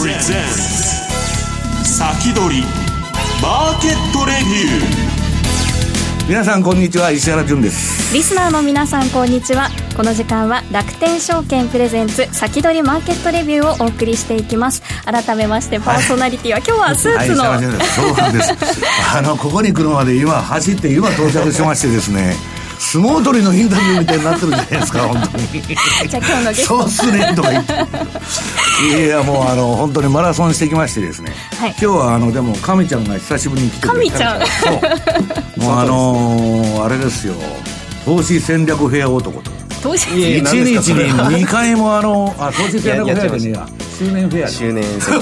プレゼンツ先取りマーケットレビュー。皆さんこんにちは石原潤です。リスナーの皆さんこんにちは。この時間は楽天証券プレゼンツ先取りマーケットレビューをお送りしていきます。改めましてパーソナリティは、はい、今日はスーツの、はい、そうなんです。あのここに来るまで今走って今到着しましてですね相撲取りのインタビューみたいになってるじゃないですか 本当に。じゃあ今日のゲスト。そうっすねとか言って。いやもうあの本当にマラソンしてきましてですね、はい、今日はあのでも神ちゃんが久しぶりに来てくれて神ちゃん。そうもうあのー、あれですよ。投資戦略フェア男と。投資。1日に2回もあのあ投資戦略フェアでね周年フェア周年ですね。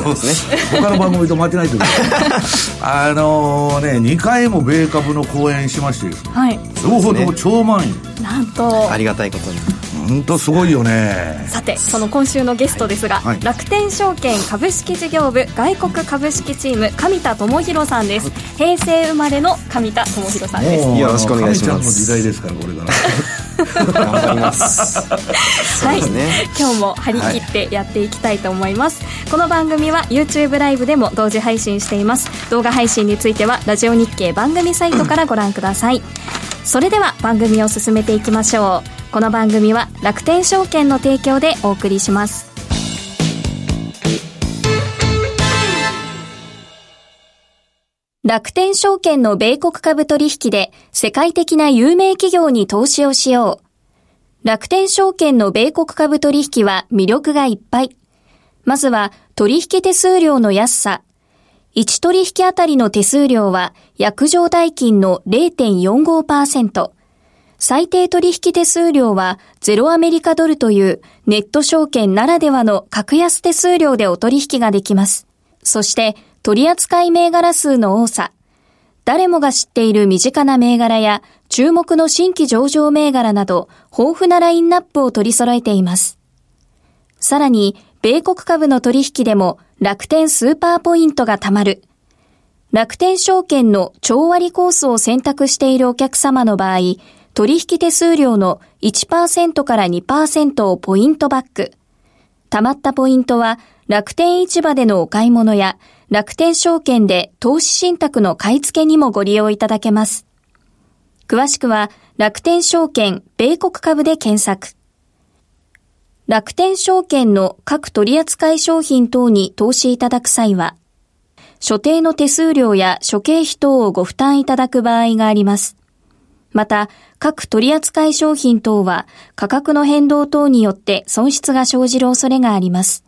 他の番組と間違えてる あのね2回も米株の講演しましてはい、両方とも超満員。なんと。ありがたいことに。本当すごいよね。さてその今週のゲストですが、はい、楽天証券株式事業部外国株式チーム上田智博さんです。平成生まれの上田智博さんです。よろしくお願いします。上ちゃんの時代ですからこれから 頑張ります。はい、ね、今日も張り切ってやっていきたいと思います、はい、この番組は YouTube ライブでも同時配信しています。動画配信についてはラジオ日経番組サイトからご覧ください。それでは番組を進めていきましょう。この番組は楽天証券の提供でお送りします楽天証券の米国株取引で世界的な有名企業に投資をしよう。楽天証券の米国株取引は魅力がいっぱい。まずは取引手数料の安さ。1取引あたりの手数料は約定代金の0.45%。最低取引手数料はゼロアメリカドルというネット証券ならではの格安手数料でお取引ができます。そして取扱い銘柄数の多さ、誰もが知っている身近な銘柄や注目の新規上場銘柄など豊富なラインナップを取り揃えています。さらに、米国株の取引でも楽天スーパーポイントが貯まる。楽天証券の超割コースを選択しているお客様の場合、取引手数料の1%から2%をポイントバック。貯まったポイントは楽天市場でのお買い物や楽天証券で投資信託の買い付けにもご利用いただけます。詳しくは楽天証券米国株で検索。楽天証券の各取扱商品等に投資いただく際は、所定の手数料や諸経費等をご負担いただく場合があります。また、各取扱商品等は価格の変動等によって損失が生じる恐れがあります。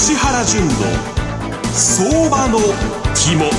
石原淳の相場の肝。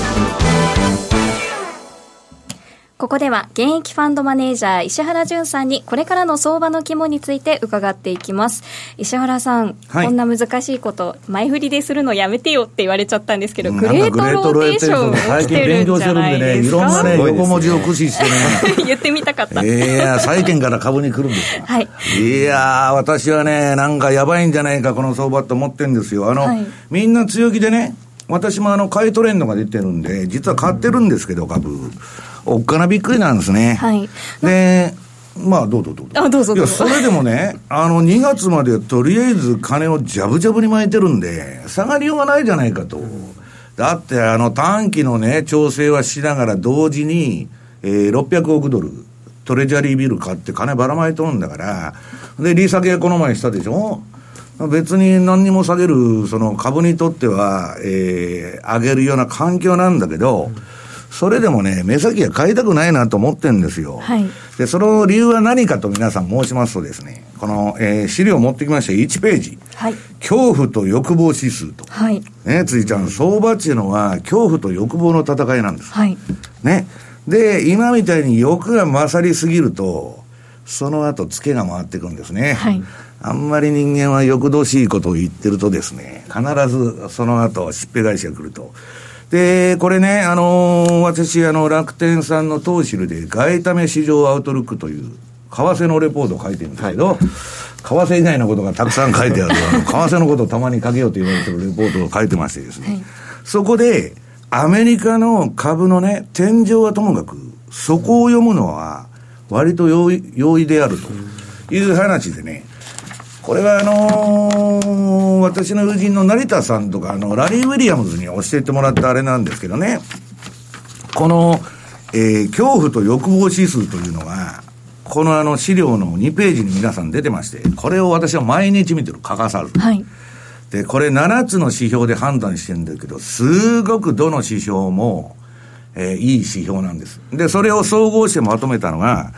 ここでは現役ファンドマネージャー石原淳さんにこれからの相場の肝について伺っていきます。石原さん、はい、こんな難しいこと前振りでするのやめてよって言われちゃったんですけど、グレートローテーション最近勉強してるんでねいろんなね横文字を駆使してね。言ってみたかった。いや債券から株に来るんですはい。いや私はねなんかやばいんじゃないかこの相場と思ってるんですよ。あの、はい、みんな強気でね私もあの買いトレンドが出てるんで実は買ってるんですけど株おっかなびっくりなんですね。はい。で、まあ、どうぞどうぞ。あ、どうぞいや、それでもね、あの、2月までとりあえず金をジャブジャブに巻いてるんで、下がりようがないじゃないかと。だって、あの、短期のね、調整はしながら同時に、えー、600億ドル、トレジャリービル買って金ばらまいとるんだから、で、利下げこの前したでしょ？別に何にも下げる、その株にとっては、えー、上げるような環境なんだけど、うんそれでもね、目先は変えたくないなと思ってるんですよ。はい。で、その理由は何かと皆さん申しますとですね、この、えー、資料を持ってきました1ページ。はい。恐怖と欲望指数と。はい。ね、ついちゃん、相場っていうのは恐怖と欲望の戦いなんです。はい。ね。で、今みたいに欲が勝りすぎると、その後、ツケが回っていくんですね。はいあんまり人間は欲々しいことを言ってるとですね、必ずその後、しっぺ返しが来ると。で、これね、あのー私、あの、楽天さんの投資で、外為市場アウトルックという、為替のレポートを書いてるんですけど、為替以外のことがたくさん書いてある、あ の為替のことをたまに書けようと言われてるレポートを書いてましてですね、はい。そこで、アメリカの株のね、天井はともかく、そこを読むのは、割と容易容易であるという話でね、これはあのー私の友人の成田さんとか、あの、ラリー・ウィリアムズに教えてもらったあれなんですけどね、この、えー恐怖と欲望指数というのが、このあの資料の2ページに皆さん出てまして、これを私は毎日見てる、欠かさず。はい。で、これ7つの指標で判断してるんだけど、すごくどの指標も、えーいい指標なんです。で、それを総合してまとめたのが、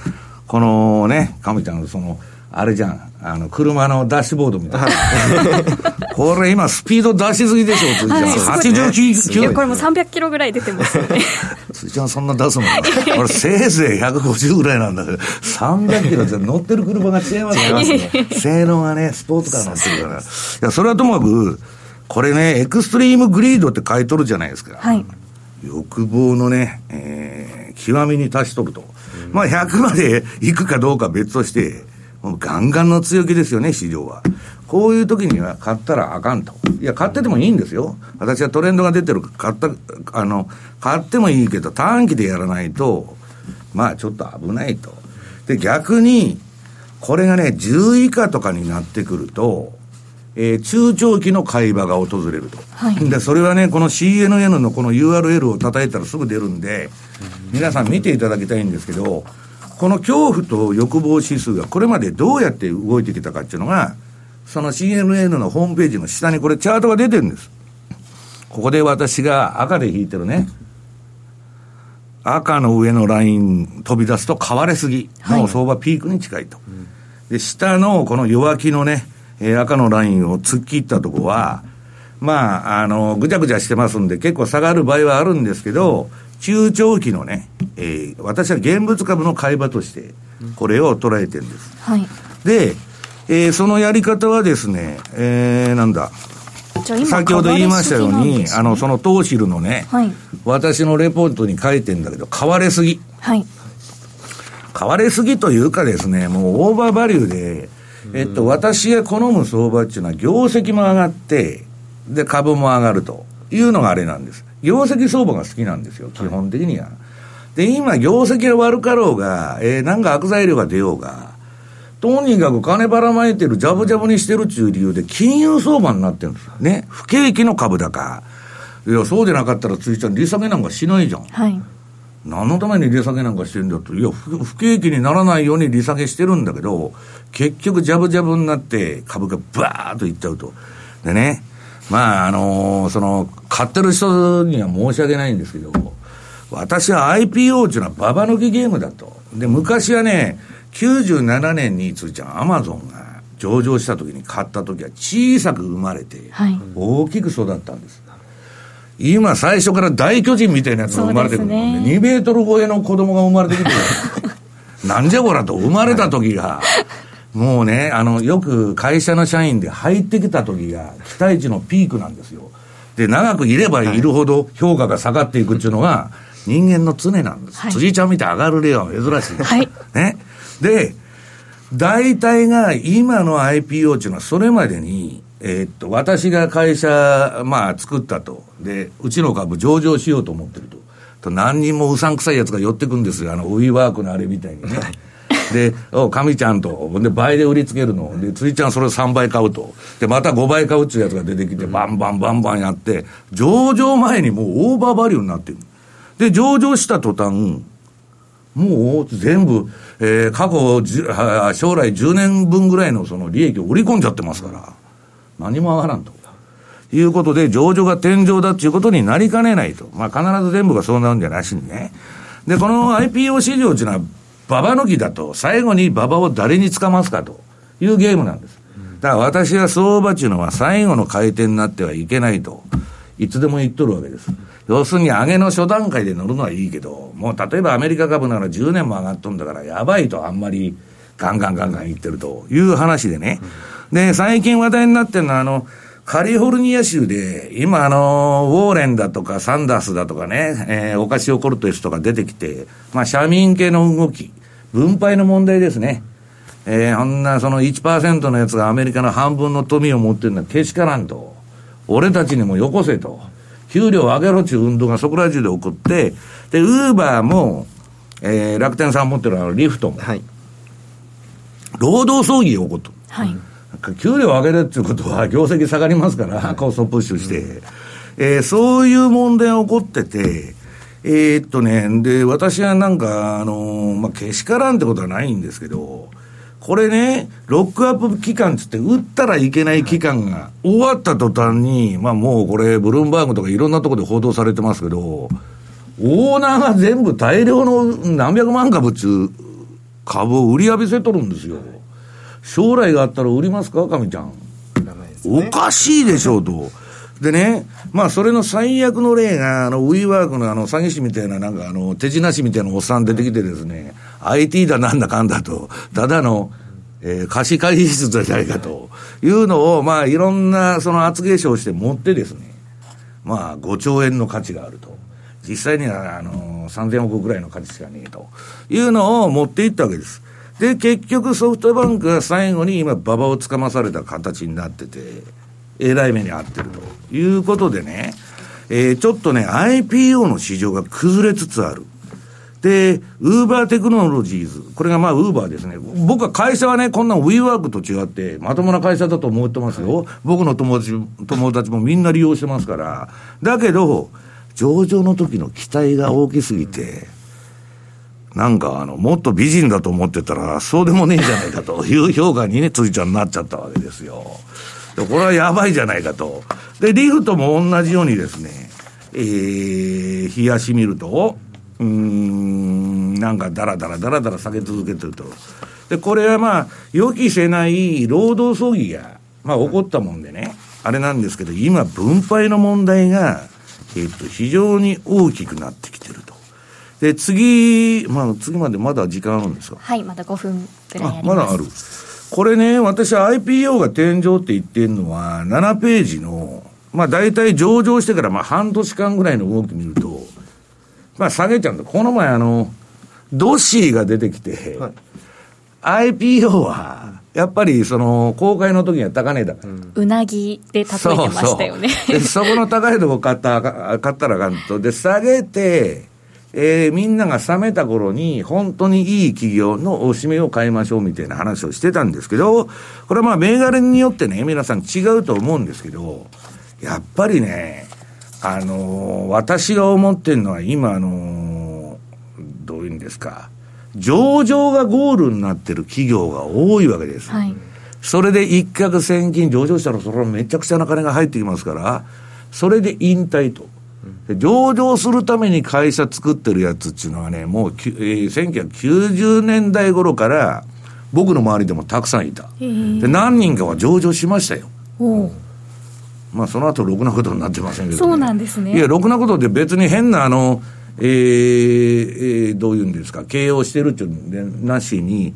このね、亀ちゃんのその、あれじゃん、あの、車のダッシュボードみたいな。これ今スピード出しすぎでしょ、辻ちゃん。はい89いや、これも300キロぐらい出てますよね。辻ちゃんそんな出すの俺せいぜい150ぐらいなんだけど、300キロって乗ってる車が違いますよね。性能がね、スポーツカー乗ってるから。いや、それはともかく、これね、エクストリームグリードって書いとるじゃないですか。はい。欲望のね、えー、極みに達しとると。まあ、100まで行くかどうかは別として、もうガンガンの強気ですよね、市場は。こういう時には買ったらあかんと。いや、買っててもいいんですよ。私はトレンドが出てるから買った、あの、買ってもいいけど、短期でやらないと、まあ、ちょっと危ないと。で、逆に、これがね、10以下とかになってくると、えー中長期の買い場が訪れると。はいで、それはね、この CNN のこの URL を叩いたらすぐ出るんで、皆さん見ていただきたいんですけど、この恐怖と欲望指数がこれまでどうやって動いてきたかっていうのが、その CNN のホームページの下にこれチャートが出てるんです。ここで私が赤で引いてるね、赤の上のライン飛び出すと買われすぎ。もう相場ピークに近いと。で、下のこの弱気のね、えー赤のラインを突っ切ったとこは、まあ、あの、ぐちゃぐちゃしてますんで、結構下がる場合はあるんですけど、中長期のね、えー私は現物株の買い場として、これを捉えてるんです。はい。で、えーそのやり方はですね、えー、なんだ、先ほど言いましたように、ねあの、そのトーシルのね、はい。私のレポートに書いてんだけど、買われすぎ。はい。買われすぎというかですね、もうオーバーバリューで、えっと、私が好む相場っていうのは業績も上がって、で、株も上がるというのがあれなんです。業績相場が好きなんですよ、基本的には。で、今、業績が悪かろうが、えーなんか悪材料が出ようが、とにかく金ばらまいてる、ジャブジャブにしてるっていう理由で、金融相場になってるんですよ。ね。不景気の株高。いや、そうでなかったら、ついちゃん、利下げなんかしないじゃん。はい。何のために利下げなんかしてるんだと。いや、不不景気にならないように利下げしてるんだけど、結局ジャブジャブになって株がバーッといっちゃうと。でね、まあ、あのその、買ってる人には申し訳ないんですけど、私は IPO っていうのはババ抜きゲームだと。で、昔はね、97年につーちゃん、アマゾンが上場した時に買った時は小さく生まれて、はい大きく育ったんです。今最初から大巨人みたいなやつが生まれてくるもんね。2メートル超えの子供が生まれてきてる。なんじゃこらと、生まれた時が、もうね、あの、よく会社の社員で入ってきた時が期待値のピークなんですよ。で、長くいればいるほど評価が下がっていくっていうのが人間の常なんです。はい辻ちゃん見て上がる例は珍しい。はいね。で、大体が今の IPO っていうのはそれまでに、えーっと、私が会社、まあ作ったと。で、うちの株上場しようと思ってると。と何人もうさんくさいやつが寄ってくんですよ。あの、ウィーワークのあれみたいにね。で、お神ちゃんと、で倍で売りつけるの。で、ついちゃんそれを3倍買うと。で、また5倍買うっていうやつが出てきて、バンバンバンバンやって、上場前にもうオーバーバリューになってる。で、上場した途端、もう全部、えー過去将来10年分ぐらいのその利益を売り込んじゃってますから、何も上がらんと。いうことで、上場が天井だっていうことになりかねないと。まあ必ず全部がそうなるんじゃなしにね。で、この IPO 市場っていうのは、ババ抜きだと、最後にババを誰につかますかというゲームなんです。だから私は相場っていうのは最後の回転になってはいけないと。いつでも言っとるわけです。要するに上げの初段階で乗るのはいいけど、もう例えばアメリカ株なら10年も上がっとんだからやばいとあんまりガンガンガンガンいってるという話でね。で、最近話題になってるのは、あの、カリフォルニア州で、今あの、ウォーレンだとかサンダースだとかね、えー、オカシオコルテスとか出てきて、まあ、社民系の動き、分配の問題ですね。えー、ほんなその1%のやつがアメリカの半分の富を持ってるのはけしからんと。俺たちにもよこせと。給料上げろっていう運動がそこら中で起こって、で、ウーバーも、えー、楽天さん持ってるあのリフトも、はい、労働争議が起こった。はい。給料上げるっていうことは 業績下がりますから、コストプッシュして、えー、そういう問題が起こってて、えー、っとね、で、私はなんか、あのー、まあ、けしからんってことはないんですけど、これね、ロックアップ期間つって、打ったらいけない期間が終わった途端に、まあもうこれ、ブルームバーグとかいろんなところで報道されてますけど、オーナーが全部大量の何百万株っちゅう株を売り浴びせとるんですよ。将来があったら売りますか、神ちゃん。おかしいでしょうと。でね、まあ、それの最悪の例が、あの、ウィーワークのあの、詐欺師みたいな、なんかあの、手品師みたいなおっさん出てきてですね、IT だなんだかんだと、ただの、えー、貸し会議室じゃないかというのを、まあ、いろんな、その厚化粧して持ってですね、まあ、5兆円の価値があると。実際には、あの、3000億ぐらいの価値しかねえというのを持っていったわけです。で、結局ソフトバンクが最後に今、馬場をつかまされた形になってて、えらい目に遭ってるということでね、えー、ちょっとね、IPO の市場が崩れつつある。で、ウーバーテクノロジーズ。これがまあ、ウーバーですね。僕は会社はね、こんなウィーワークと違って、まともな会社だと思ってますよ。僕の友達、友達もみんな利用してますから。だけど、上場の時の期待が大きすぎて、なんかあの、もっと美人だと思ってたら、そうでもねえじゃないかという評価にね、ついちゃんになっちゃったわけですよ。これはやばいじゃないかと。で、リフトも同じようにですね、えー、冷やし見ると、うん、なんかだらだらだらだら下げ続けてると。で、これはまあ、予期せない労働争議が、まあ起こったもんでね、あれなんですけど、今、分配の問題が、えっと、非常に大きくなってきてると。で、次、まあ、次までまだ時間あるんですかはい、まだ5分ぐらいあります。まだある。これね、私 IPO が天井って言ってるのは、7ページの、まあ大体上場してからまあ半年間ぐらいの動き見ると、まあ下げちゃうんだ。この前あの、ドッシーが出てきて、はい、IPO は、やっぱりその公開の時には高値だから。うなぎで例えてましたよね。そうそうでそこの高いとこ買った買ったらあかんと。で、下げて、えー、みんなが冷めた頃に、本当にいい企業のおしめを買いましょうみたいな話をしてたんですけど、これはまあ、銘柄によってね、皆さん違うと思うんですけど、やっぱりね、あのー、私が思ってるのは今、あのー、どういうんですか、上場がゴールになってる企業が多いわけです。はい、それで一攫千金上場したら、それはめちゃくちゃな金が入ってきますから、それで引退と。上場するために会社作ってるやつっていうのはね、もう、えー、1990年代頃から、僕の周りでもたくさんいた。で、何人かは上場しましたよ。まあ、その後、ろくなことになってませんけど、ね、そうなんですね。いや、ろくなことで別に変な、あの、えー、えー、どういうんですか、経営をしてるっていうなしに、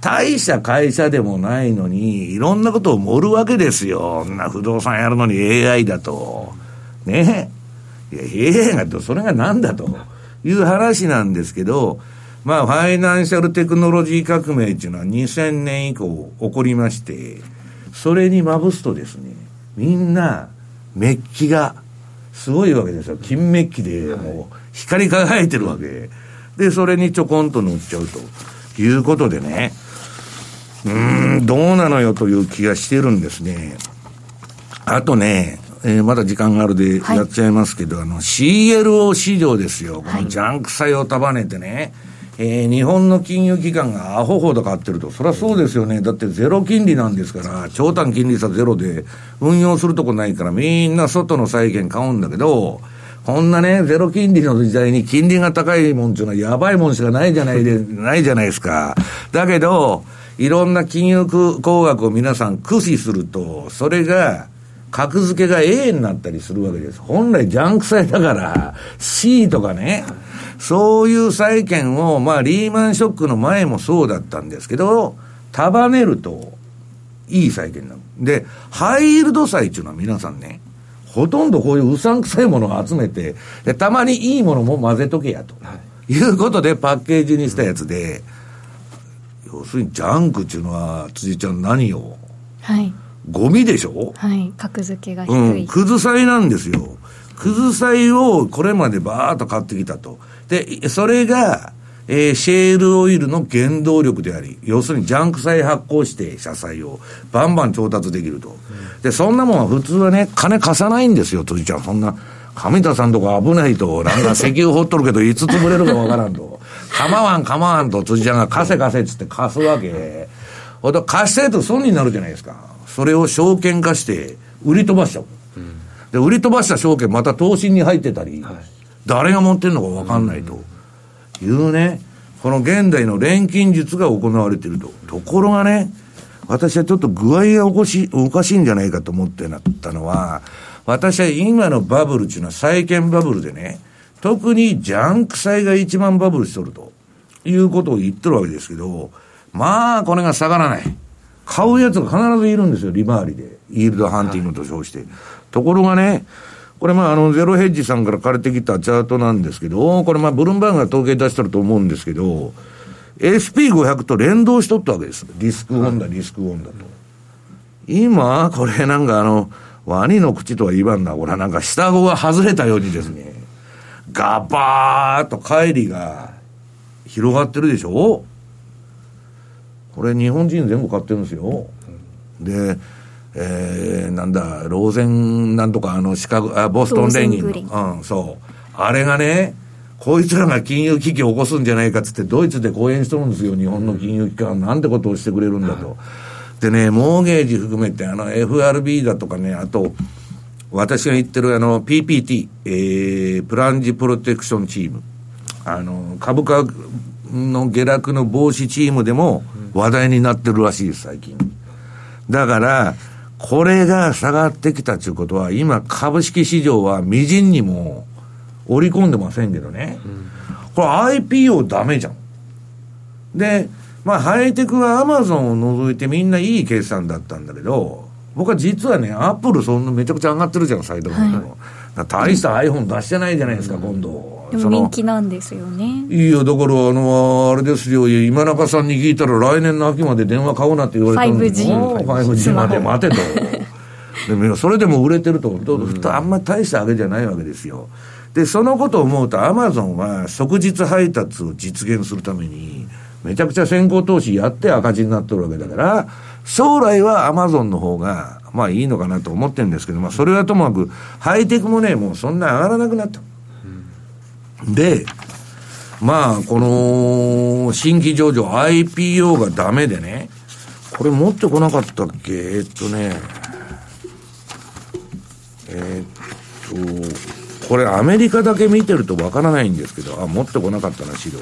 大した会社でもないのに、いろんなことを盛るわけですよ。な不動産やるのに AI だと。ね。いや、AI がと、それが何だという話なんですけど、まあ、ファイナンシャルテクノロジー革命っていうのは2000年以降起こりまして、それにまぶすとですね、みんな、メッキがすごいわけですよ。金メッキでもう光り輝いてるわけ。で、それにちょこんと乗っちゃうということでね、うーん、どうなのよという気がしてるんですね。あとね、えー、まだ時間があるでやっちゃいますけど、はい、あの、CLO 市場ですよ。このジャンク債を束ねてね、はい、えー、日本の金融機関がアホほど買ってると。そりゃそうですよね。だってゼロ金利なんですから、長短金利差ゼロで運用するとこないから、みんな外の債券買うんだけど、こんなね、ゼロ金利の時代に金利が高いもんっていうのはやばいもんしかないじゃないで、ないじゃないですか。だけど、いろんな金融工学を皆さん駆使すると、それが、格付けが A になったりするわけです。本来ジャンク債だから C とかね、そういう債券を、まあリーマンショックの前もそうだったんですけど、束ねると、いい債券なる。で、ハイイールド債っていうのは皆さんね、ほとんどこういううさんくさいものを集めて、でたまにいいものも混ぜとけやと。い、うことでパッケージにしたやつで、要するにジャンクっていうのは、辻ちゃん何よはい。ゴミでしょ？はい。格付けが低うん、い。くず債なんですよ。くず債をこれまでバーッと買ってきたと。で、それが、えーシェールオイルの原動力であり、要するにジャンク債発行して、社債をバンバン調達できると。で、そんなもんは普通はね、金貸さないんですよ、辻ちゃん。そんな、上田さんとか危ないと、なんか石油掘っとるけど、いつ潰れるかわからんと。構わん構わんと辻ちゃんが貸せ貸せっつって貸すわけ。ほんと貸してると損になるじゃないですか。それを証券化して、売り飛ばしちゃう。で、売り飛ばした証券また投資に入ってたり、誰が持ってるのか分かんないというね、この現代の錬金術が行われていると。ところがね、私はちょっと具合がおかしい、おかしいんじゃないかと思ってなったのは、私は今のバブルっていうのは債券バブルでね、特にジャンク債が一番バブルしとるということを言ってるわけですけど、まあ、これが下がらない。買うやつが必ずいるんですよ、利回りで。イールドハンティングと称して。ところがね、これまああの、ゼロヘッジさんから借りてきたチャートなんですけど、これまあブルームバーグが統計出してると思うんですけど、SP500 と連動しとったわけです。リスクオンだ、リスクオンだと。今、これなんかあの、ワニの口とは言わんな、これはなんか下顎が外れたようにですね、ガバーっと乖離が広がってるでしょ？これ日本人全部買ってるんですよ。で、えー、なんだ、ローゼンなんとかあのシカゴ、あボストン連銀の。うん、そう。あれがね、こいつらが金融危機を起こすんじゃないかっつって、ドイツで講演しとるんですよ、日本の金融機関、なんてことをしてくれるんだと。でね、モーゲージ含めて、あの、FRB だとかね、あと、私が言ってるあの、PPT、えー、プランジプロテクションチーム。あの、株価の下落の防止チームでも話題になってるらしいです、最近。だから、これが下がってきたということは、今、株式市場は微塵にも織り込んでませんけどね。これ IPO ダメじゃん。で、まあ、ハイテクはアマゾンを除いてみんないい決算だったんだけど、僕は実はね、アップルそんなめちゃくちゃ上がってるじゃん、サイドの方も。だから大した iPhone 出してないじゃないですか、今度。でも人気なんですよね。いいよ、だから、あの、あれですよ、今中さんに聞いたら来年の秋まで電話買うなって言われたのに 5G 5G まで待てと。でもそれでも売れてると、とあんまり大したわけじゃないわけですよ。で、そのことを思うと、アマゾンは即日配達を実現するために、めちゃくちゃ先行投資やって赤字になってるわけだから、将来はアマゾンの方が、まあいいのかなと思ってるんですけど、まあそれはともかく、ハイテクもね、もうそんな上がらなくなった。で、まあ、この、新規上場 IPO がダメでね、これ持ってこなかったっけ？えっとね、えっと、これアメリカだけ見てるとわからないんですけど、あ、持ってこなかったな、資料。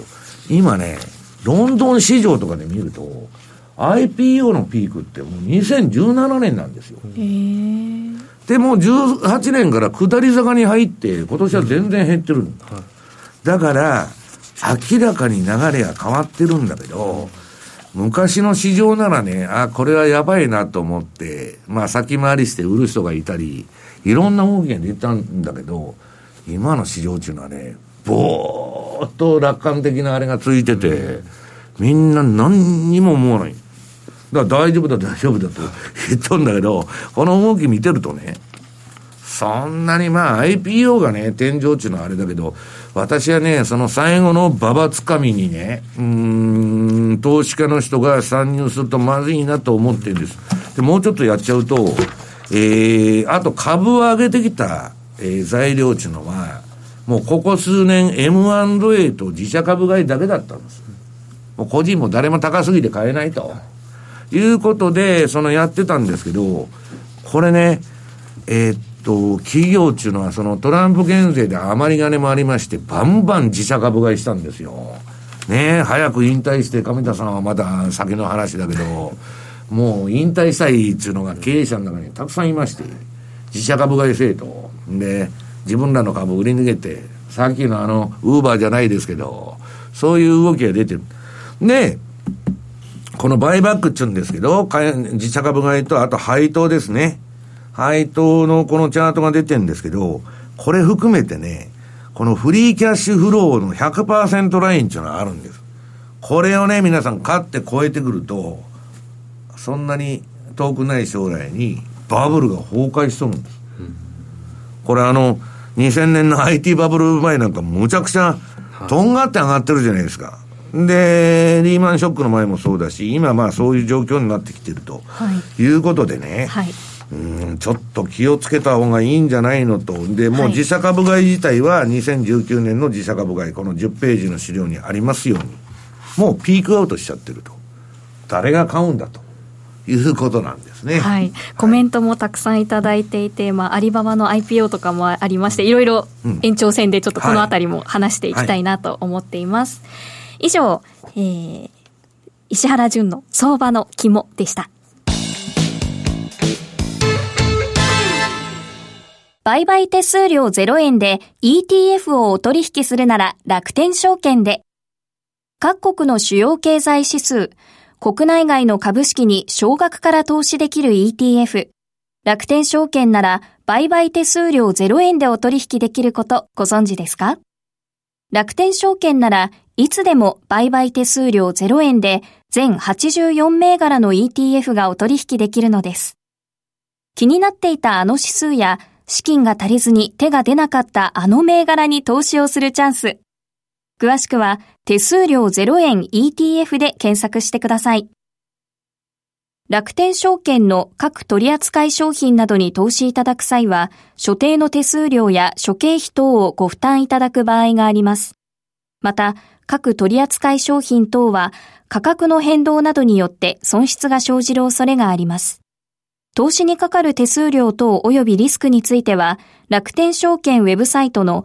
今ね、ロンドン市場とかで見ると、IPO のピークってもう2017年なんですよ。へーでもう18年から下り坂に入って、今年は全然減ってる、だから、明らかに流れが変わってるんだけど、昔の市場ならね、あ、これはやばいなと思って、まあ先回りして売る人がいたり、いろんな動きが出たんだけど、今の市場っていうのはね、ぼーっと楽観的なあれがついてて、みんな何にも思わない。だから大丈夫だ大丈夫だと言っとんだけど、この動き見てるとね、そんなにまあ IPO がね、天井っていうのあれだけど、私はね、その最後のババつかみにね、うん、投資家の人が参入するとまずいなと思ってるんです。で、もうちょっとやっちゃうと、えー、あと株を上げてきた、えー材料っていうのは、もうここ数年 M&A と自社株買いだけだったんです。もう個人も誰も高すぎて買えないと。いうことで、そのやってたんですけど、これね、えーっと、企業っていうのはそのトランプ減税で余り金もありまして、バンバン自社株買いしたんですよ。ね、早く引退して、上田さんはまだ先の話だけど、もう引退したいっていうのが経営者の中にたくさんいまして、自社株買いせえと。で、自分らの株売り抜けて、さっきのあの、ウーバーじゃないですけど、そういう動きが出てる。で、このバイバックって言うんですけど、自社株買いと、あと配当ですね。配当のこのチャートが出てるんですけど、これ含めてね、このフリーキャッシュフローの100%ラインっていうのがあるんです。これをね、皆さん買って超えてくると、そんなに遠くない将来にバブルが崩壊しとるんです。これあの、2000年の IT バブル前なんかむちゃくちゃ、とんがって上がってるじゃないですか。で、リーマンショックの前もそうだし、今まあそういう状況になってきてると。はい。いうことでね。はい。うんちょっと気をつけた方がいいんじゃないのと。で、もうはい自社株買い自体は2019年の自社株買い、この10ページの資料にありますように、もうピークアウトしちゃってると。誰が買うんだということなんですね。はい、コメントもたくさんいただいていて、まあ、アリババの IPO とかもありまして、いろいろうん延長戦でちょっとこのあたりも話していきたいなと思っています。以上、えー、石原淳の相場の肝でした。売買手数料0円で ETF をお取引するなら楽天証券で。各国の主要経済指数、国内外の株式に少額から投資できる ETF。楽天証券なら売買手数料0円でお取引できることご存知ですか？楽天証券ならいつでも売買手数料0円で全84銘柄の ETF がお取引できるのです。気になっていたあの指数や資金が足りずに手が出なかったあの銘柄に投資をするチャンス。詳しくは手数料0円 ETF で検索してください。楽天証券の各取扱商品などに投資いただく際は、所定の手数料や諸経費等をご負担いただく場合があります。また、各取扱商品等は価格の変動などによって損失が生じる恐れがあります。投資にかかる手数料等及びリスクについては、楽天証券ウェブサイトの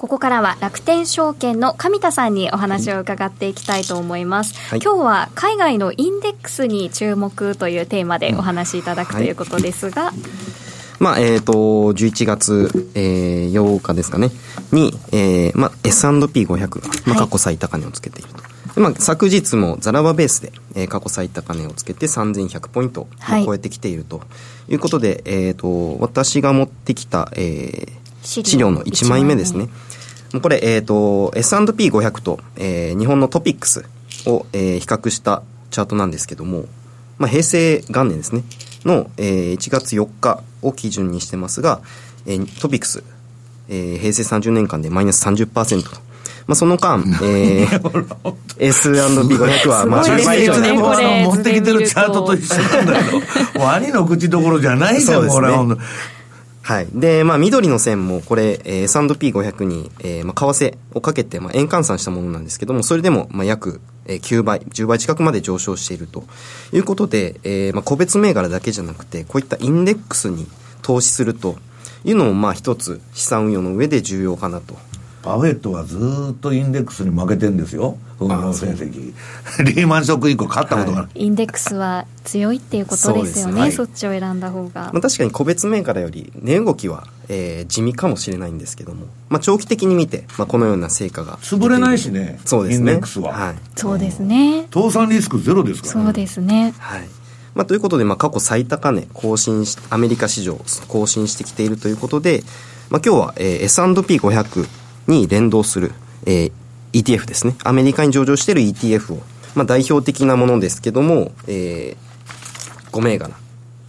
ここからは楽天証券の上田さんにお話を伺っていきたいと思います。はい。今日は海外のインデックスに注目というテーマでお話しいただくということですが、まあ、えっ、と、11月、えー、8日ですかね、に、えー、まあ、S&P500、まあ、はい。過去最高値をつけていると。でまあ、昨日もザラバベースで、えー過去最高値をつけて3100ポイントを超えてきていると。いうことで、えっ、と、私が持ってきた、えー資料。資料の1枚目ですね。もうこれ、えっ、と、S&P500 と、えー日本のトピックスを、えー比較したチャートなんですけども、まあ、平成元年ですね、の、えー1月4日を基準にしてますが、えートピックス、えー平成30年間でマイナス30%と。まあ、その間、えー、S&P500 は、まあ、すごいですよねも持ってきてるチャートと一緒なんだけど、ワニの口どころじゃないじゃん、これはい。で、まあ、緑の線も、これ、えー、S&P500 に、えー、まあ、為替をかけて、まあ、円換算したものなんですけども、それでも、まあ、約、えー、9倍、10倍近くまで上昇しているということで、えー、まあ、個別銘柄だけじゃなくて、こういったインデックスに投資するというのも、まあ、一つ、資産運用の上で重要かなと。パフェットはずーっとインデックスに負けてんですよ、運用成績。リーマンショック以降勝ったことがない。インデックスは強いっていうことですよね、そうですそっちを選んだ方がまあ、。確かに個別銘柄より値動きは、えー、地味かもしれないんですけども、まあ、長期的に見て、まあ、このような成果が潰れないしねそうですねインデックスははいそうですね。倒産リスクゼロですからね。そうですね。はいまあ、ということで、まあ、過去最高値更新しアメリカ市場更新してきているということで、まあ、今日は、えー、S&P500 に連動する、えー ETF ですね。アメリカに上場している ETF を、まあ、代表的なものですけども、えー、5銘柄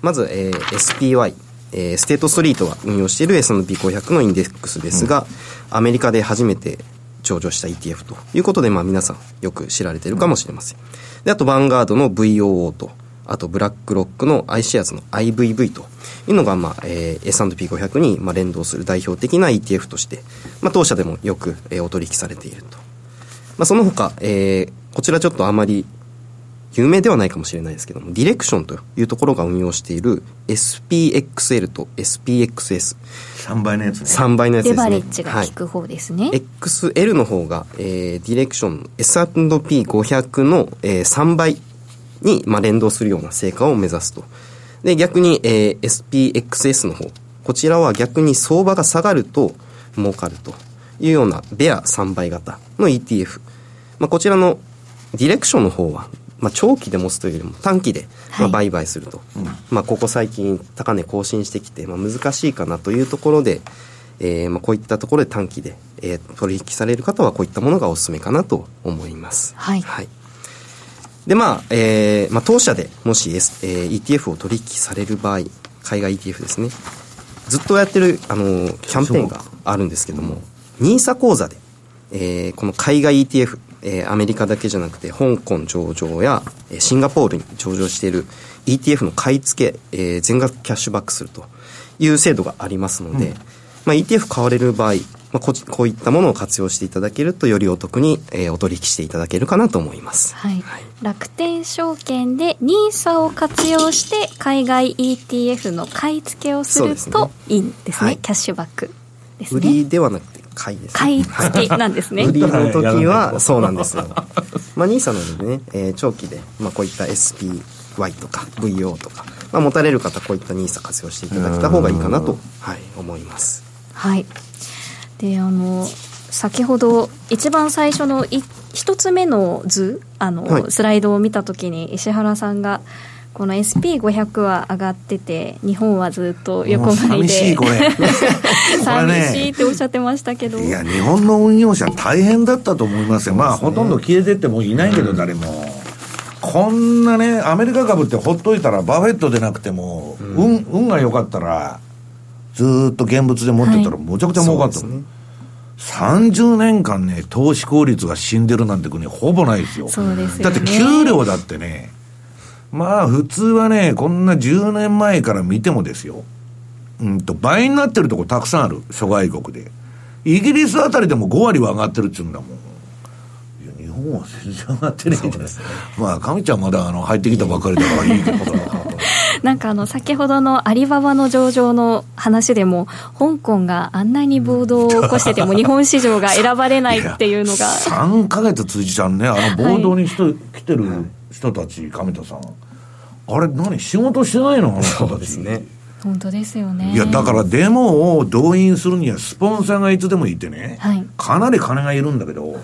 まず、えー SPY えーステートストリートが運用している S&P500 のインデックスですが、アメリカで初めて上場した ETF ということで、まあ皆さんよく知られているかもしれません。で、あと、ヴァンガードの VOO と、あと、ブラックロックの iShares の IVV というのが、まあ、えー S&P500 に、まあ、連動する代表的な ETF として、まあ、当社でもよく、えーお取引されていると。まあ、その他、えーこちらちょっとあまり有名ではないかもしれないですけども、ディレクションというところが運用している SPXL と SPXS。3倍のやつね。3倍のやつですね。レバレッジが効く方ですね。はい XL の方が、えーディレクション S&P500 の、えー3倍に、まあ、連動するような成果を目指すと。で、逆に、えー SPXS の方。こちらは逆に相場が下がると儲かるというようなベア3倍型の ETF。まあ、こちらのディレクションの方は、まあ、長期で持つというよりも短期で、まあ、はい売買すると。まあ、ここ最近高値更新してきて、まあ、難しいかなというところで、えーまあ、こういったところで短期で、えー取引される方はこういったものがおすすめかなと思います。はいで、まあ、えーまあ、当社でもし、S えー ETF を取引される場合、海外 ETF ですね。ずっとやってる、あのーキャンペーンがあるんですけども、NISA 口座で、えーこの海外 ETF、えーアメリカだけじゃなくて、香港上場や、えーシンガポールに上場している ETF の買い付け、えー全額キャッシュバックするという制度がありますので、まあ、ETF 買われる場合、まあ、こちこういったものを活用していただけるとよりお得に、えーお取引していただけるかなと思います。はい、楽天証券で NISA を活用して海外 ETF の買い付けをするといいんですね。はい。キャッシュバックです売ねりではなくて買いです、ね。買い付けなんですね。売りの時はとそうなんですよ。まあ、ニーサなのでね、えー長期で、まあ、こういった SPY とか VO とか、まあ、持たれる方こういったニーサ活用していただけた方がいいかなと、はい、思います。はいであの先ほど一番最初のい一つ目の図あの、はい。スライドを見た時に石原さんがこの SP500 は上がってて日本はずっと横ばいで。寂しいこれ。寂ね。しいっておっしゃってましたけど。いや、日本の運用者大変だったと思いますよ。まあ、ほとんど消えてってもういないけど、誰も。こんなね、アメリカ株ってほっといたら、バフェットでなくても、運、運が良かったら、ずーっと現物で持ってたら、はいむちゃくちゃ儲かったもん。そうですね30年間ね、投資効率が死んでるなんて国ほぼないですよ。すよねだって給料だってね、まあ普通はね、こんな10年前から見てもですよ。うんと、倍になってるとこたくさんある、諸外国で。イギリスあたりでも5割は上がってるっちゅうんだもん。いや、日本は全然上がってないじゃないですか。まあ、神ちゃんまだあの入ってきたばかりだからいいけど。なんかあの先ほどのアリババの上場の話でも香港があんなに暴動を起こしてても日本市場が選ばれないっていうのが3ヶ月辻ちゃんね、あの暴動に人、来てる人たち、神田さん。あれ何仕事してないの？あの人たち。ですね。本当ですよねいや、だからデモを動員するにはスポンサーがいつでもいてね、はいかなり金がいるんだけど、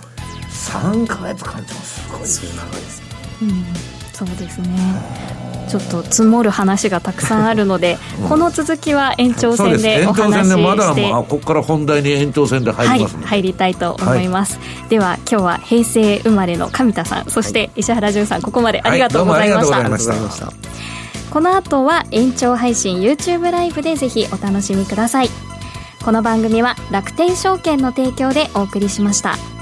3ヶ月間ってすごいですうんそうですね。ちょっと積もる話がたくさんあるので、この続きは延長戦でお話しして。まあ、ここから本題に延長戦で入はいりますので、入りたいと思います、では今日は平成生まれの上田さんそして石原潤さんここまでありがとうございました、はいました。この後は延長配信 YouTube ライブでぜひお楽しみください。この番組は楽天証券の提供でお送りしました